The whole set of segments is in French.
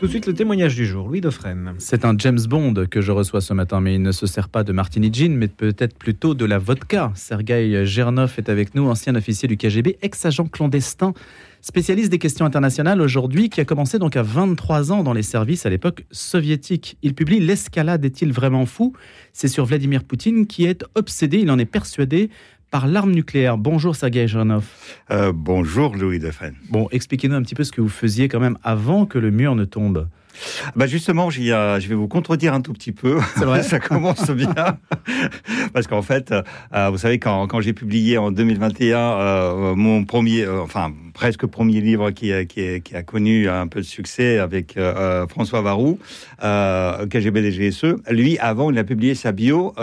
Tout de suite, le témoignage du jour, Louis Dauphren. C'est un James Bond que je reçois ce matin, mais il ne se sert pas de martini gin, mais peut-être plutôt de la vodka. Sergei Gernov est avec nous, ancien officier du KGB, ex-agent clandestin, spécialiste des questions internationales aujourd'hui, qui a commencé donc à 23 ans dans les services à l'époque soviétique. Il publie L'escalade est-il vraiment fou? C'est sur Vladimir Poutine qui est obsédé, il en est persuadé par l'arme nucléaire. Bonjour Sergei Gernov. Euh, bonjour Louis Defen. Bon, expliquez-nous un petit peu ce que vous faisiez quand même avant que le mur ne tombe. Bah justement, je vais vous contredire un tout petit peu. Vrai. Ça commence bien. Parce qu'en fait, euh, vous savez, quand, quand j'ai publié en 2021 euh, mon premier, euh, enfin presque premier livre qui, qui, qui, a connu un peu de succès avec euh, François Varou, KGB DGSE, lui, avant, il a publié sa bio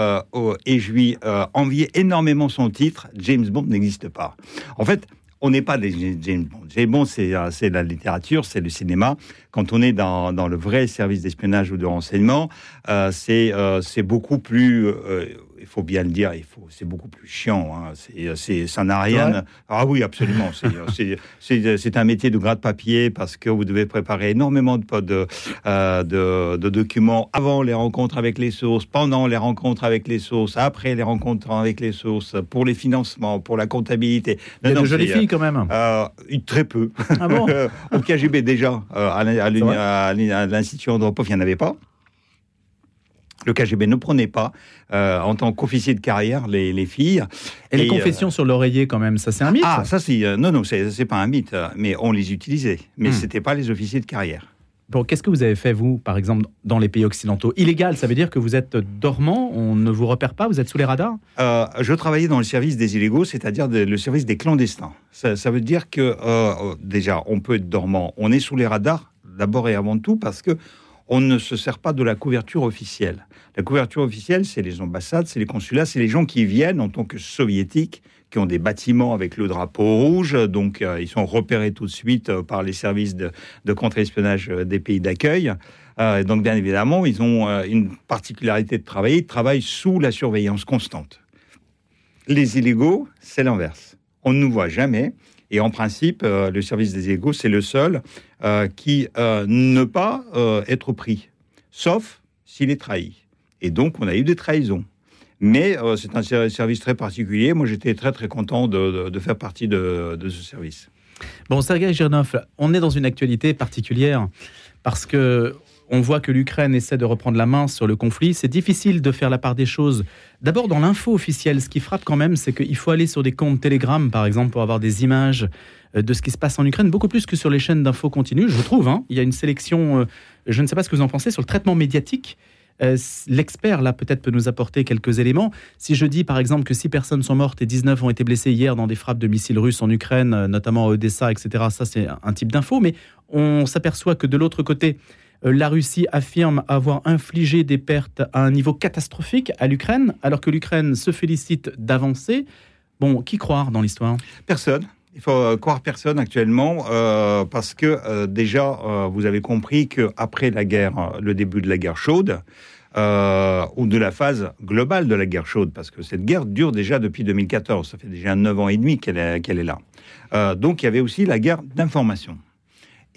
et je lui enviais énormément son titre, James Bond n'existe pas. En fait, on n'est pas des James Bond. James Bond, c'est la littérature, c'est le cinéma. Quand on est dans, dans le vrai service d'espionnage ou de renseignement, euh, c'est euh, beaucoup plus euh, il faut bien le dire, il faut, c'est beaucoup plus chiant. Hein. C'est, ça n'a rien. Ah oui, absolument. C'est, un métier de de papier parce que vous devez préparer énormément de, euh, de, de, documents avant les rencontres avec les sources, pendant les rencontres avec les sources, après les rencontres avec les sources, pour les financements, pour la comptabilité. Il y a de jolies filles quand même. Euh, très peu. Ah bon Au KGB déjà, euh, à, l'Institut Andropov, il n'y en avait pas le KGB ne prenait pas euh, en tant qu'officier de carrière les, filles. Et, les confessions euh, sur l'oreiller, quand même, ça c'est un mythe Ah, ça c'est. Euh, non, non, c'est pas un mythe, mais on les utilisait. Mais hmm. ce n'était pas les officiers de carrière. Bon, qu'est-ce que vous avez fait, vous, par exemple, dans les pays occidentaux? Illégal, ça veut dire que vous êtes dormant, on ne vous repère pas, vous êtes sous les radars? Je travaillais dans le service des illégaux, c'est-à-dire le service des clandestins. Ça, ça veut dire que, déjà, on peut être dormant, on est sous les radars, d'abord et avant tout, parce que on ne se sert pas de la couverture officielle. La couverture officielle, c'est les ambassades, c'est les consulats, c'est les gens qui viennent en tant que soviétiques, qui ont des bâtiments avec le drapeau rouge, donc euh, ils sont repérés tout de suite euh, par les services de, contre-espionnage euh, des pays d'accueil. donc bien évidemment, ils ont une particularité de travailler, ils travaillent sous la surveillance constante. Les illégaux, c'est l'inverse. On ne nous voit jamais. Et en principe, euh, le service des égaux, c'est le seul euh, qui euh, ne pas être pris, sauf s'il est trahi. Et donc, on a eu des trahisons. Mais c'est un service très particulier. Moi, j'étais très, très content de, faire partie de, de, ce service. Bon, Sergei Girnov, on est dans une actualité particulière parce que on voit que l'Ukraine essaie de reprendre la main sur le conflit. C'est difficile de faire la part des choses. D'abord, dans l'info officielle, ce qui frappe quand même, c'est qu'il faut aller sur des comptes Telegram, par exemple, pour avoir des images euh, de ce qui se passe en Ukraine, beaucoup plus que sur les chaînes d'info continues, je trouve. Hein. Il y a une sélection, euh, je ne sais pas ce que vous en pensez, sur le traitement médiatique. Euh, l'expert, là, peut-être peut nous apporter quelques éléments. Si je dis, par exemple, que 6 personnes sont mortes et 19 ont été blessées hier dans des frappes de missiles russes en Ukraine, notamment à Odessa, etc., ça, c'est un type d'info. Mais on s'aperçoit que de l'autre côté, la Russie affirme avoir infligé des pertes à un niveau catastrophique à l'Ukraine, alors que l'Ukraine se félicite d'avancer. Bon, qui croire dans l'histoire? Personne. Il faut euh, croire personne actuellement euh, parce que déjà, vous avez compris qu'après la guerre, le début de la guerre chaude, ou de la phase globale de la guerre chaude, parce que cette guerre dure déjà depuis 2014, ça fait déjà 9 ans et demi qu'elle est, là. donc il y avait aussi la guerre d'information.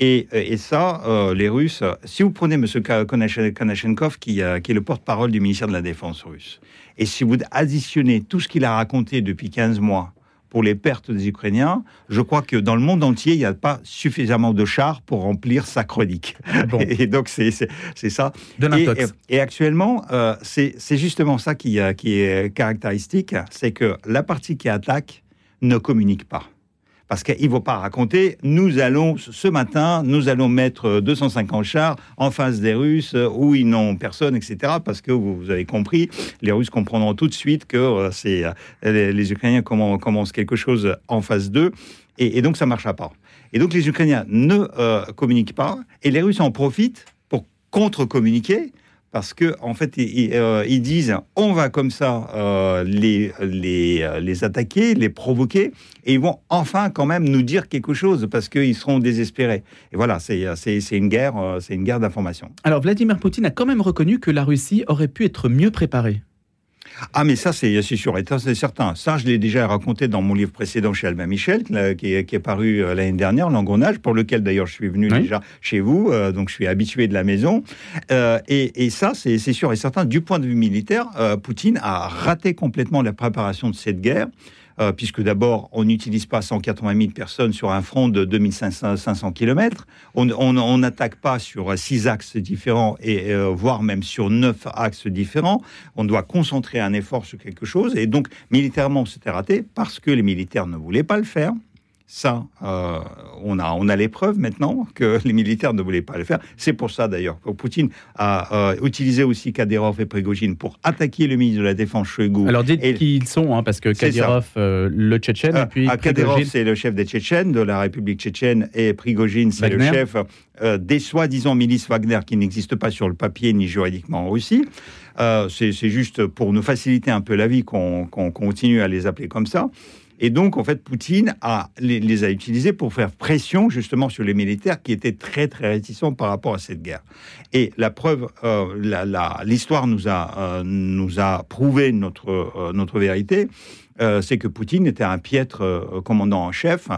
Et, ça, euh, les Russes, si vous prenez M. Konashenkov, qui, euh, qui est le porte-parole du ministère de la Défense russe, et si vous additionnez tout ce qu'il a raconté depuis 15 mois pour les pertes des Ukrainiens, je crois que dans le monde entier, il n'y a pas suffisamment de chars pour remplir sa chronique. Et, donc, c'est ça. et, et, actuellement, euh, c'est justement ça qui, qui est caractéristique, c'est que la partie qui attaque ne communique pas parce qu'il ne faut pas raconter, nous allons, ce matin, nous allons mettre 250 chars en face des Russes où ils n'ont personne, etc. Parce que vous, avez compris, les Russes comprendront tout de suite que euh, c'est euh, les, Ukrainiens commencent quelque chose en face d'eux. Et, donc, ça ne marchera pas. Et donc, les Ukrainiens ne euh, communiquent pas et les Russes en profitent pour contre-communiquer parce que en fait euh, ils, disent on va comme ça euh, les, euh, les, attaquer, les provoquer, et ils vont enfin quand même nous dire quelque chose parce qu'ils seront désespérés. Et voilà, c'est une guerre, c'est une guerre d'information. Alors Vladimir Poutine a quand même reconnu que la Russie aurait pu être mieux préparée. Ah, mais ça, c'est sûr, et c'est certain. Ça, je l'ai déjà raconté dans mon livre précédent chez Albin Michel, qui, est, paru euh, l'année dernière, L'engrenage, pour lequel d'ailleurs je suis venu déjà chez vous, euh, donc je suis habitué de la maison. Euh, et, ça, c'est sûr et certain, du point de vue militaire, Poutine a raté complètement la préparation de cette guerre. Euh, puisque d'abord, on n'utilise pas 180 000 personnes sur un front de 2500 km. On n'attaque pas sur six axes différents, et euh, voire même sur neuf axes différents. On doit concentrer un effort sur quelque chose. Et donc, militairement, c'était raté parce que les militaires ne voulaient pas le faire. Ça, euh, on a, on a les preuves maintenant que les militaires ne voulaient pas le faire. C'est pour ça d'ailleurs que Poutine a euh, utilisé aussi Kadyrov et Prigogine pour attaquer le ministre de la Défense Shoigu. Alors dites qui ils sont, hein, parce que Kadyrov, euh, le Tchétchène, et puis ah, Kadyrov, c'est le chef des Tchétchènes, de la République tchétchène, et Prigogine, c'est le chef des soi-disant milices Wagner qui n'existent pas sur le papier ni juridiquement en Russie. c'est juste pour nous faciliter un peu la vie qu'on continue à les appeler comme ça. Et donc, en fait, Poutine les, a utilisés pour faire pression justement sur les militaires qui étaient très, très réticents par rapport à cette guerre. Et la preuve, euh, l'histoire nous, a, euh, nous a prouvé notre, euh, notre vérité. c'est que Poutine était un piètre commandant en chef.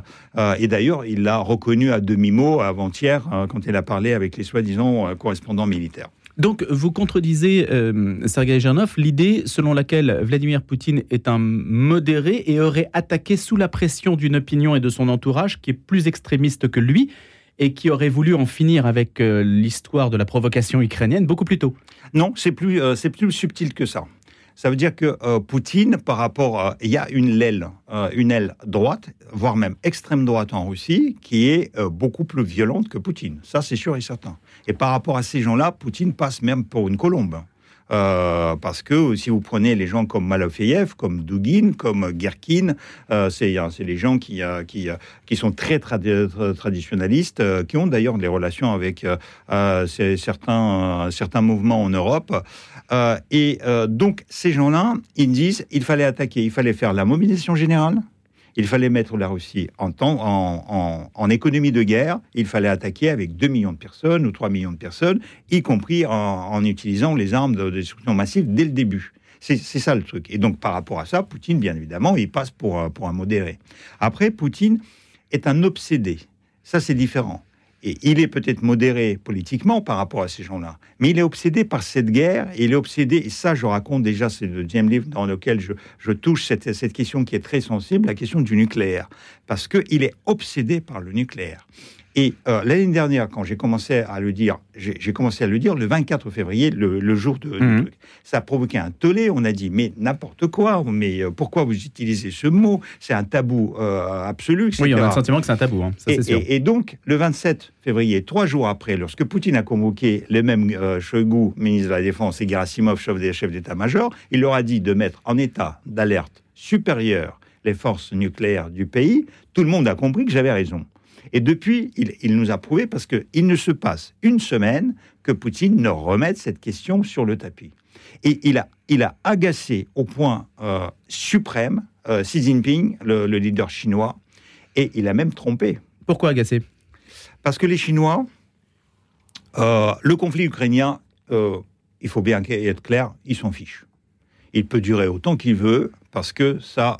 et d'ailleurs, il l'a reconnu à demi-mot avant-hier quand il a parlé avec les soi-disant correspondants militaires. Donc, vous contredisez, euh, Sergei Gernov, l'idée selon laquelle Vladimir Poutine est un modéré et aurait attaqué sous la pression d'une opinion et de son entourage qui est plus extrémiste que lui et qui aurait voulu en finir avec euh, l'histoire de la provocation ukrainienne beaucoup plus tôt. Non, c'est euh, c'est plus subtil que ça. Ça veut dire que euh, Poutine, par rapport, à, il y a une aile, euh, une aile droite, voire même extrême droite en Russie, qui est euh, beaucoup plus violente que Poutine. Ça, c'est sûr et certain. Et par rapport à ces gens-là, Poutine passe même pour une colombe. Parce que si vous prenez les gens comme Malofeyev, comme Dugin, comme Gerkin, c'est les gens qui, qui, qui sont très traditionnalistes, qui ont d'ailleurs des relations avec certains, certains mouvements en Europe. Euh, et euh, donc, ces gens-là, ils disent il fallait attaquer, il fallait faire la mobilisation générale, il fallait mettre la Russie en, temps, en, économie de guerre, il fallait attaquer avec 2 millions de personnes ou 3 millions de personnes, y compris en, utilisant les armes de, destruction massive dès le début. C'est ça le truc. Et donc, par rapport à ça, Poutine, bien évidemment, il passe pour, pour un modéré. Après, Poutine est un obsédé. Ça, c'est différent. Et il est peut-être modéré politiquement par rapport à ces gens-là, mais il est obsédé par cette guerre, il est obsédé, et ça je raconte déjà, c'est le deuxième livre dans lequel je, je touche cette, cette, question qui est très sensible, la question du nucléaire, parce qu'il est obsédé par le nucléaire. Et euh, l'année dernière, quand j'ai commencé à le dire, j'ai commencé à le dire le 24 février, le, jour de, mmh. truc. Ça a provoqué un tollé. On a dit mais n'importe quoi. Mais euh, pourquoi vous utilisez ce mot? C'est un tabou euh, absolu. Oui, on a le sentiment que c'est un tabou. Hein. Ça, et, sûr. Et, donc le 27 février, trois jours après, lorsque Poutine a convoqué les mêmes Shoigu, ministre de la Défense, et Gerasimov, chef d'état-major, il leur a dit de mettre en état d'alerte supérieure les forces nucléaires du pays. Tout le monde a compris que j'avais raison. Et depuis, il, nous a prouvé, parce qu'il ne se passe une semaine que Poutine ne remette cette question sur le tapis. Et il a, il a agacé au point euh, suprême euh, Xi Jinping, le, leader chinois, et il a même trompé. Pourquoi agacé? Parce que les Chinois, euh, le conflit ukrainien, il faut bien être clair, ils s'en fichent. Il peut durer autant qu'il veut, parce que ça,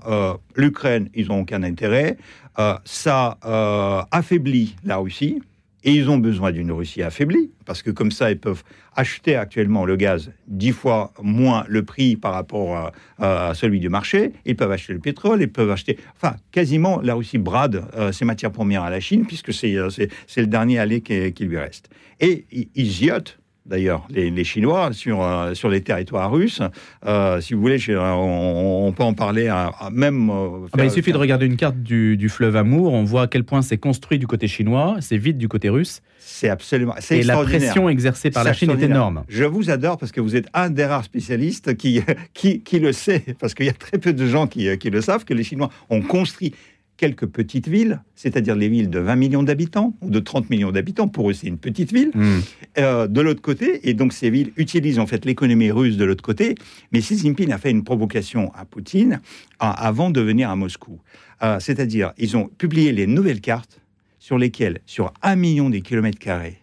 l'Ukraine, ils n'ont aucun intérêt. Euh, ça euh, affaiblit la Russie. Et ils ont besoin d'une Russie affaiblie, parce que comme ça, ils peuvent acheter actuellement le gaz dix fois moins le prix par rapport à, celui du marché. Ils peuvent acheter le pétrole, ils peuvent acheter... Enfin, quasiment, la Russie brade euh, ses matières premières à la Chine, puisque c'est le dernier aller qui, lui reste. Et ils ziotent d'ailleurs, les, Chinois sur, euh, sur les territoires russes. Euh, si vous voulez, on, peut en parler même. Euh, ah bah, il suffit de regarder une carte du, fleuve Amour, on voit à quel point c'est construit du côté chinois, c'est vide du côté russe. C'est absolument. Et la pression exercée par la Chine est énorme. Je vous adore parce que vous êtes un des rares spécialistes qui, qui, qui le sait, parce qu'il y a très peu de gens qui, qui le savent, que les Chinois ont construit quelques petites villes, c'est-à-dire les villes de 20 millions d'habitants ou de 30 millions d'habitants. Pour eux, c'est une petite ville. Hmm. Euh, de l'autre côté, et donc ces villes utilisent en fait l'économie russe de l'autre côté. Mais Xi Jinping a fait une provocation à Poutine avant de venir à Moscou. Euh, c'est-à-dire, ils ont publié les nouvelles cartes sur lesquelles, sur un million des kilomètres carrés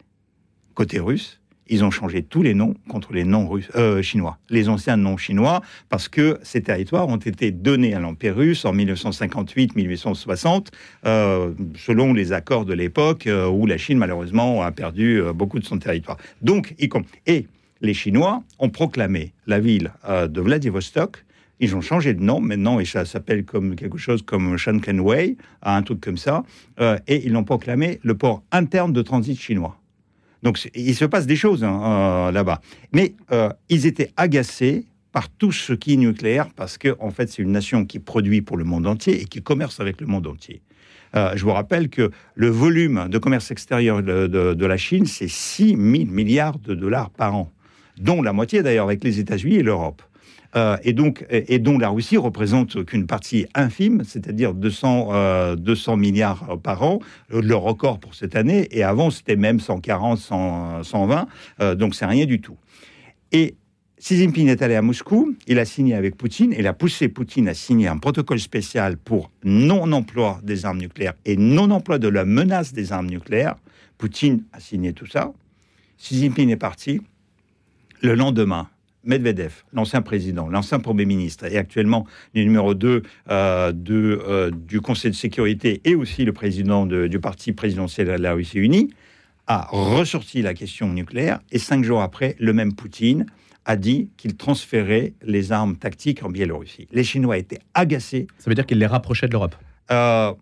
côté russe, ils ont changé tous les noms contre les noms euh, chinois, les anciens noms chinois, parce que ces territoires ont été donnés à l'Empire russe en 1958-1860, euh, selon les accords de l'époque euh, où la Chine, malheureusement, a perdu beaucoup de son territoire. Donc, et les Chinois ont proclamé la ville de Vladivostok ils ont changé de nom maintenant et ça s'appelle comme quelque chose comme Shankenwei, un truc comme ça. et ils l'ont proclamé le port interne de transit chinois. Donc il se passe des choses hein, euh, là-bas. Mais euh, ils étaient agacés par tout ce qui est nucléaire parce que en fait c'est une nation qui produit pour le monde entier et qui commerce avec le monde entier. Euh, je vous rappelle que le volume de commerce extérieur de, la Chine, c'est 6 000 milliards de dollars par an, dont la moitié d'ailleurs avec les États-Unis et l'Europe. Euh, et donc et, dont la Russie représente qu'une partie infime, c'est-à-dire 200, 200 euh, milliards par an, le record pour cette année. Et avant, c'était même 140, 120. Euh, donc c'est rien du tout. Et Xi Jinping est allé à Moscou, il a signé avec Poutine, il a poussé Poutine à signer un protocole spécial pour non-emploi des armes nucléaires et non-emploi de la menace des armes nucléaires. Poutine a signé tout ça. Xi Jinping est parti. Le lendemain, Medvedev, l'ancien président, l'ancien Premier ministre, et actuellement le numéro 2 euh, de, euh, du Conseil de sécurité et aussi le président du parti présidentiel de la Russie unie, a ressorti la question nucléaire et cinq jours après, le même Poutine a dit qu'il transférait les armes tactiques en Biélorussie. Les Chinois étaient agacés. Ça veut dire qu'il les rapprochait de l'Europe? Euh,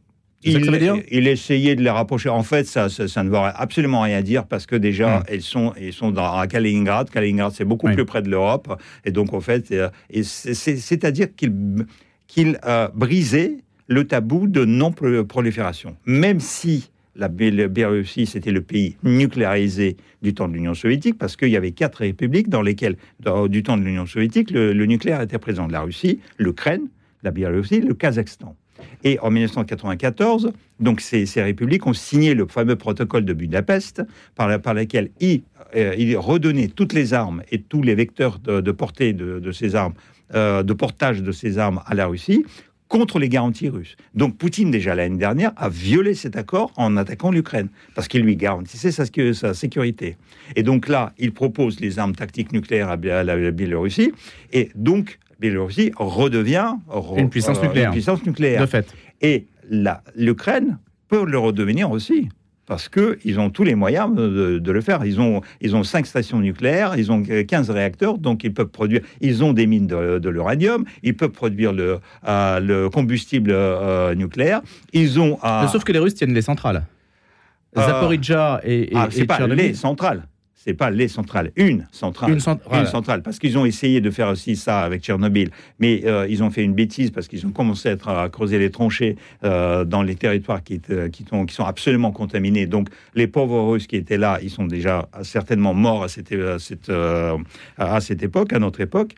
il, essayait de les rapprocher. En fait, ça, ça, ne veut absolument rien dire parce que déjà, elles sont, ils sont dans, à Kaliningrad. Kaliningrad, c'est beaucoup plus près de l'Europe. Et donc, en fait, euh, c'est-à-dire qu'il qu'il euh, brisait le tabou de non-prolifération. Même si la Biélorussie, c'était le pays nucléarisé du temps de l'Union soviétique, parce qu'il y avait quatre républiques dans lesquelles, du temps de l'Union soviétique, le, le nucléaire était présent. La Russie, l'Ukraine, la Biélorussie, le Kazakhstan. Et en 1994, donc ces, républiques ont signé le fameux protocole de Budapest, par, lequel euh, ils, redonnaient toutes les armes et tous les vecteurs de, portée de, ces armes, euh, de portage de ces armes à la Russie contre les garanties russes. Donc Poutine, déjà l'année dernière, a violé cet accord en attaquant l'Ukraine, parce qu'il lui garantissait sa, sa, sécurité. Et donc là, il propose les armes tactiques nucléaires à la Biélorussie, et donc Biélorussie redevient une puissance euh, nucléaire. puissance nucléaire. De fait. Et l'Ukraine peut le redevenir aussi. Parce qu'ils ont tous les moyens de, le faire. Ils ont, ils ont cinq stations nucléaires, ils ont 15 réacteurs, donc ils peuvent produire. Ils ont des mines de, l'uranium, ils peuvent produire le, euh, le combustible euh, nucléaire. Ils ont. Sauf que les Russes tiennent les centrales. Zaporizhzhia et, et, ah, c'est pas les centrales c'est pas les centrales, une centrale. Une, centrale, parce qu'ils ont essayé de faire aussi ça avec Tchernobyl, mais euh, ils ont fait une bêtise parce qu'ils ont commencé à, creuser les tranchées euh, dans les territoires qui, qui, sont, qui, sont, absolument contaminés. Donc les pauvres Russes qui étaient là, ils sont déjà certainement morts à cette, à cette, euh, à cette époque, à notre époque.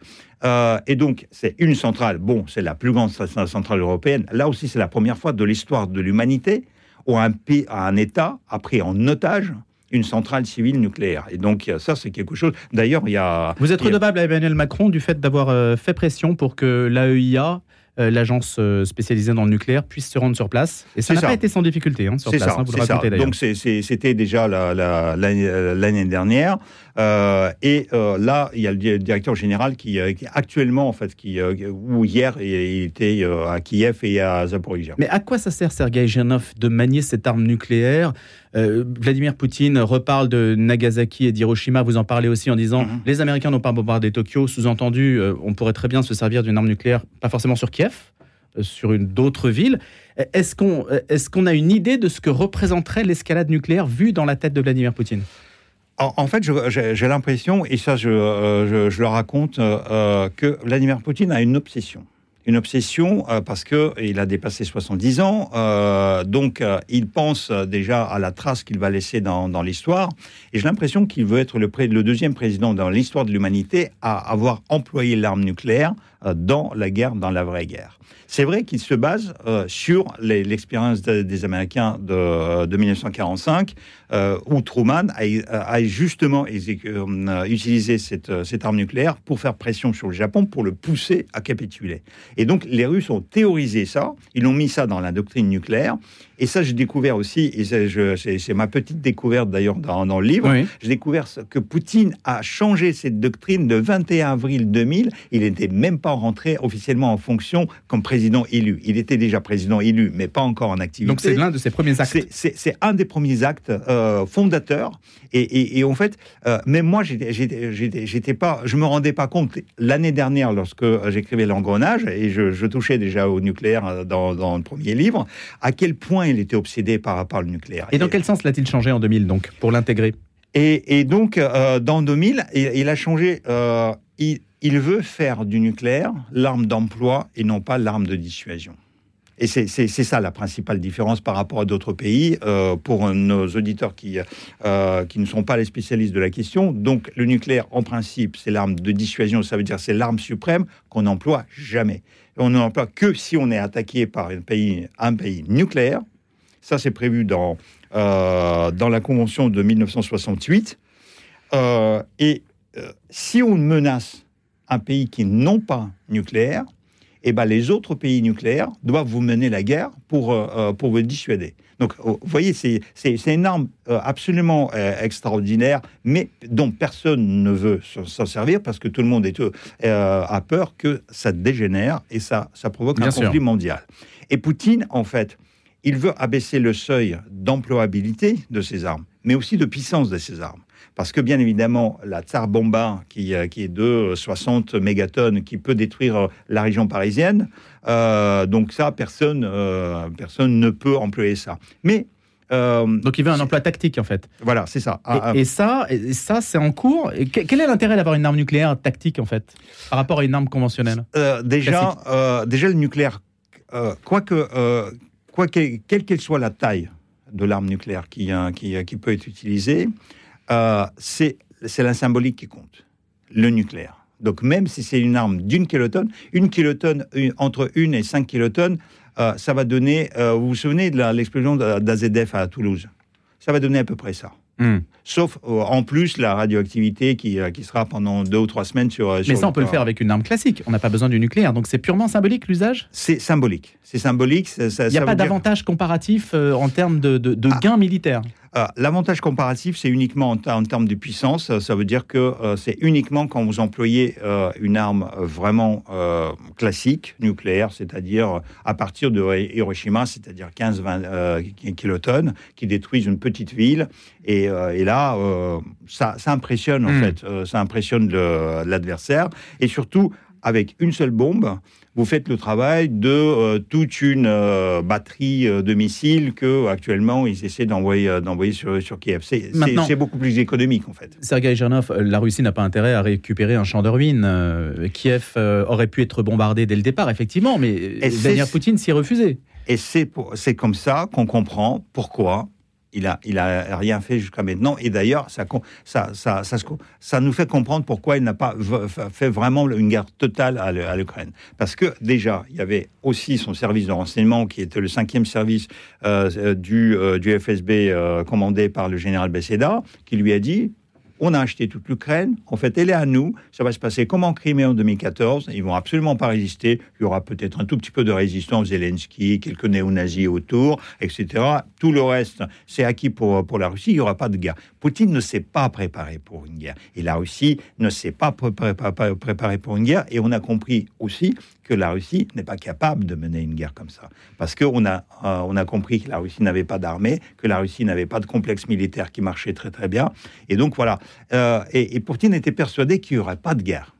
et donc, c'est une centrale. Bon, c'est la plus grande centrale européenne. Là aussi, c'est la première fois de l'histoire de l'humanité où un, pays, un État a pris en otage une centrale civile nucléaire. Et donc ça, c'est quelque chose. D'ailleurs, il y a. Vous êtes redevable à Emmanuel Macron du fait d'avoir euh, fait pression pour que l'AEIA euh, l'agence euh, spécialisée dans le nucléaire puisse se rendre sur place. Et ça n'a pas été sans difficulté hein, sur place, ça, hein, vous le racontez d'ailleurs. Donc c'était déjà l'année dernière. Euh, et là, il y a le directeur général qui, actuellement, en fait, qui, ou hier, il était à Kiev et à Zaporizhia. Mais à quoi ça sert, Sergei Janov, de manier cette arme nucléaire? Vladimir Poutine reparle de Nagasaki et d'Hiroshima, vous en parlez aussi en disant mhm. les Américains n'ont pas bombardé Tokyo, sous-entendu, on pourrait très bien se servir d'une arme nucléaire, pas forcément sur Kiev, euh, sur une d'autres villes. Est-ce qu'on est qu'on a une idée de ce que représenterait l'escalade nucléaire vue dans la tête de Vladimir Poutine? En, fait, j'ai l'impression, et ça je, euh, je, le raconte, euh, que Vladimir Poutine a une obsession une obsession parce que il a dépassé 70 ans, donc il pense déjà à la trace qu'il va laisser dans, dans l'histoire. Et j'ai l'impression qu'il veut être le, le, deuxième président dans l'histoire de l'humanité à avoir employé l'arme nucléaire dans la guerre, dans la vraie guerre. C'est vrai qu'il se base euh, sur l'expérience des Américains de, 1945, euh, où Truman a, justement euh, utilisé cette, cette, arme nucléaire pour faire pression sur le Japon, pour le pousser à capituler. Et donc les Russes ont théorisé ça, ils ont mis ça dans la doctrine nucléaire, Et ça, j'ai découvert aussi, et c'est ma petite découverte d'ailleurs dans, dans, le livre, j'ai découvert que Poutine a changé cette doctrine le 21 avril 2000. Il n'était même pas rentré officiellement en fonction comme président élu. Il était déjà président élu, mais pas encore en activité. Donc c'est l'un de ses premiers actes. C'est un des premiers actes euh, fondateurs. Et, et, en fait, euh, même moi, j'étais pas, je me rendais pas compte l'année dernière lorsque j'écrivais l'engrenage et je, je, touchais déjà au nucléaire dans, dans, le premier livre, à quel point il était obsédé par rapport au nucléaire. Et dans quel sens l'a-t-il changé en 2000 donc pour l'intégrer? Et, donc, euh, dans 2000, il, a changé. Euh, il, veut faire du nucléaire l'arme d'emploi et non pas l'arme de dissuasion. Et c'est ça la principale différence par rapport à d'autres pays. Euh, pour nos auditeurs qui, qui ne sont pas les spécialistes de la question, donc le nucléaire, en principe, c'est l'arme de dissuasion, ça veut dire c'est l'arme suprême qu'on n'emploie jamais. On n'emploie que si on est attaqué par un pays, un pays nucléaire. Ça, c'est prévu dans euh, dans la Convention de 1968. Euh, et euh, si on menace un pays qui n'ont pas nucléaire, eh ben, les autres pays nucléaires doivent vous mener la guerre pour, pour vous dissuader. Donc, vous voyez, c'est une arme absolument extraordinaire, mais dont personne ne veut s'en servir parce que tout le monde est, a peur que ça dégénère et ça, ça provoque un conflit mondial. Et Poutine, en fait, il veut abaisser le seuil d'employabilité de ces armes, mais aussi de puissance de ces armes. Parce que bien évidemment, la Tsar Bomba, qui, euh, qui est de 60 mégatonnes, qui peut détruire euh, la région parisienne, euh, donc ça, personne, personne ne peut employer ça. Mais donc il veut un emploi tactique en fait. Voilà, c'est ça. Et, ah, ah. ça, et ça c'est en cours. quel est l'intérêt d'avoir une arme nucléaire tactique en fait, par rapport à une arme conventionnelle Déjà, déjà le nucléaire, quoique quelle qu'elle soit la taille de l'arme nucléaire qui, qui, qui, peut être utilisée, euh, c'est la symbolique qui compte, le nucléaire. Donc même si c'est une arme d'une kilotonne, une kilotonne, entre une et cinq kilotonnes, euh, ça va donner, euh, vous vous souvenez de l'explosion d'AZF à Toulouse? Ça va donner à peu près ça. Hmm. Sauf en plus la radioactivité qui, qui, sera pendant deux ou trois semaines sur. Mais ça, on peut le faire avec une arme classique. On n'a pas besoin du nucléaire. Donc c'est purement symbolique l'usage? C'est symbolique. C'est symbolique. Il n'y a pas d'avantage comparatif en termes de, de, ah. gains militaires L'avantage comparatif, c'est uniquement en, termes de puissance. Ça veut dire que euh, c'est uniquement quand vous employez euh, une arme vraiment euh, classique, nucléaire, c'est-à-dire à partir de Hiroshima, c'est-à-dire 15-20 kilotonnes, qui détruisent une petite ville. Et, là, ça, impressionne en hmm. fait, ça impressionne l'adversaire. Et surtout, avec une seule bombe, vous faites le travail de euh, toute une euh, batterie euh, de missiles que actuellement ils essaient d'envoyer d'envoyer sur, sur Kiev. C'est beaucoup plus économique en fait. Sergei Gernov, la Russie n'a pas intérêt à récupérer un champ de ruines. Kiev aurait pu être bombardé dès le départ, effectivement, mais Vladimir Poutine s'y refusé. Et c'est comme ça qu'on comprend pourquoi il a, rien fait jusqu'à maintenant. Et d'ailleurs, ça, nous fait comprendre pourquoi il n'a pas fait vraiment une guerre totale à l'Ukraine. Parce que déjà, il y avait aussi son service de renseignement, qui était le cinquième service euh, du, euh, du FSB euh, commandé par le général Besseda, qui lui a dit on a acheté toute l'Ukraine, en fait, elle est à nous. Ça va se passer comme en Crimée en 2014. Ils vont absolument pas résister. Il y aura peut-être un tout petit peu de résistance, Zelensky, quelques néo-nazis autour, etc. Tout le reste, c'est acquis pour, pour la Russie. Il n'y aura pas de guerre. Poutine ne s'est pas préparé pour une guerre. Et la Russie ne s'est pas préparée pour une guerre. Et on a compris aussi que la Russie n'est pas capable de mener une guerre comme ça. Parce qu'on a, euh, on a compris que la Russie n'avait pas d'armée, que la Russie n'avait pas de complexe militaire qui marchait très très bien. Et donc voilà. Euh, et, et Poutine était persuadé qu'il n'y aurait pas de guerre.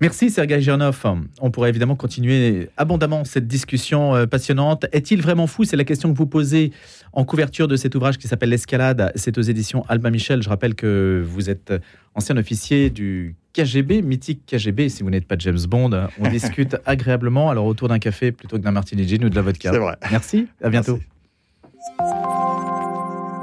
Merci Sergei Gernov. On pourrait évidemment continuer abondamment cette discussion euh, passionnante. Est-il vraiment fou? C'est la question que vous posez en couverture de cet ouvrage qui s'appelle L'Escalade. C'est aux éditions Alba Michel. Je rappelle que vous êtes ancien officier du KGB, mythique KGB. Si vous n'êtes pas James Bond, on discute agréablement. Alors autour d'un café plutôt que d'un martini gin ou de la vodka. C'est vrai. Merci. À bientôt.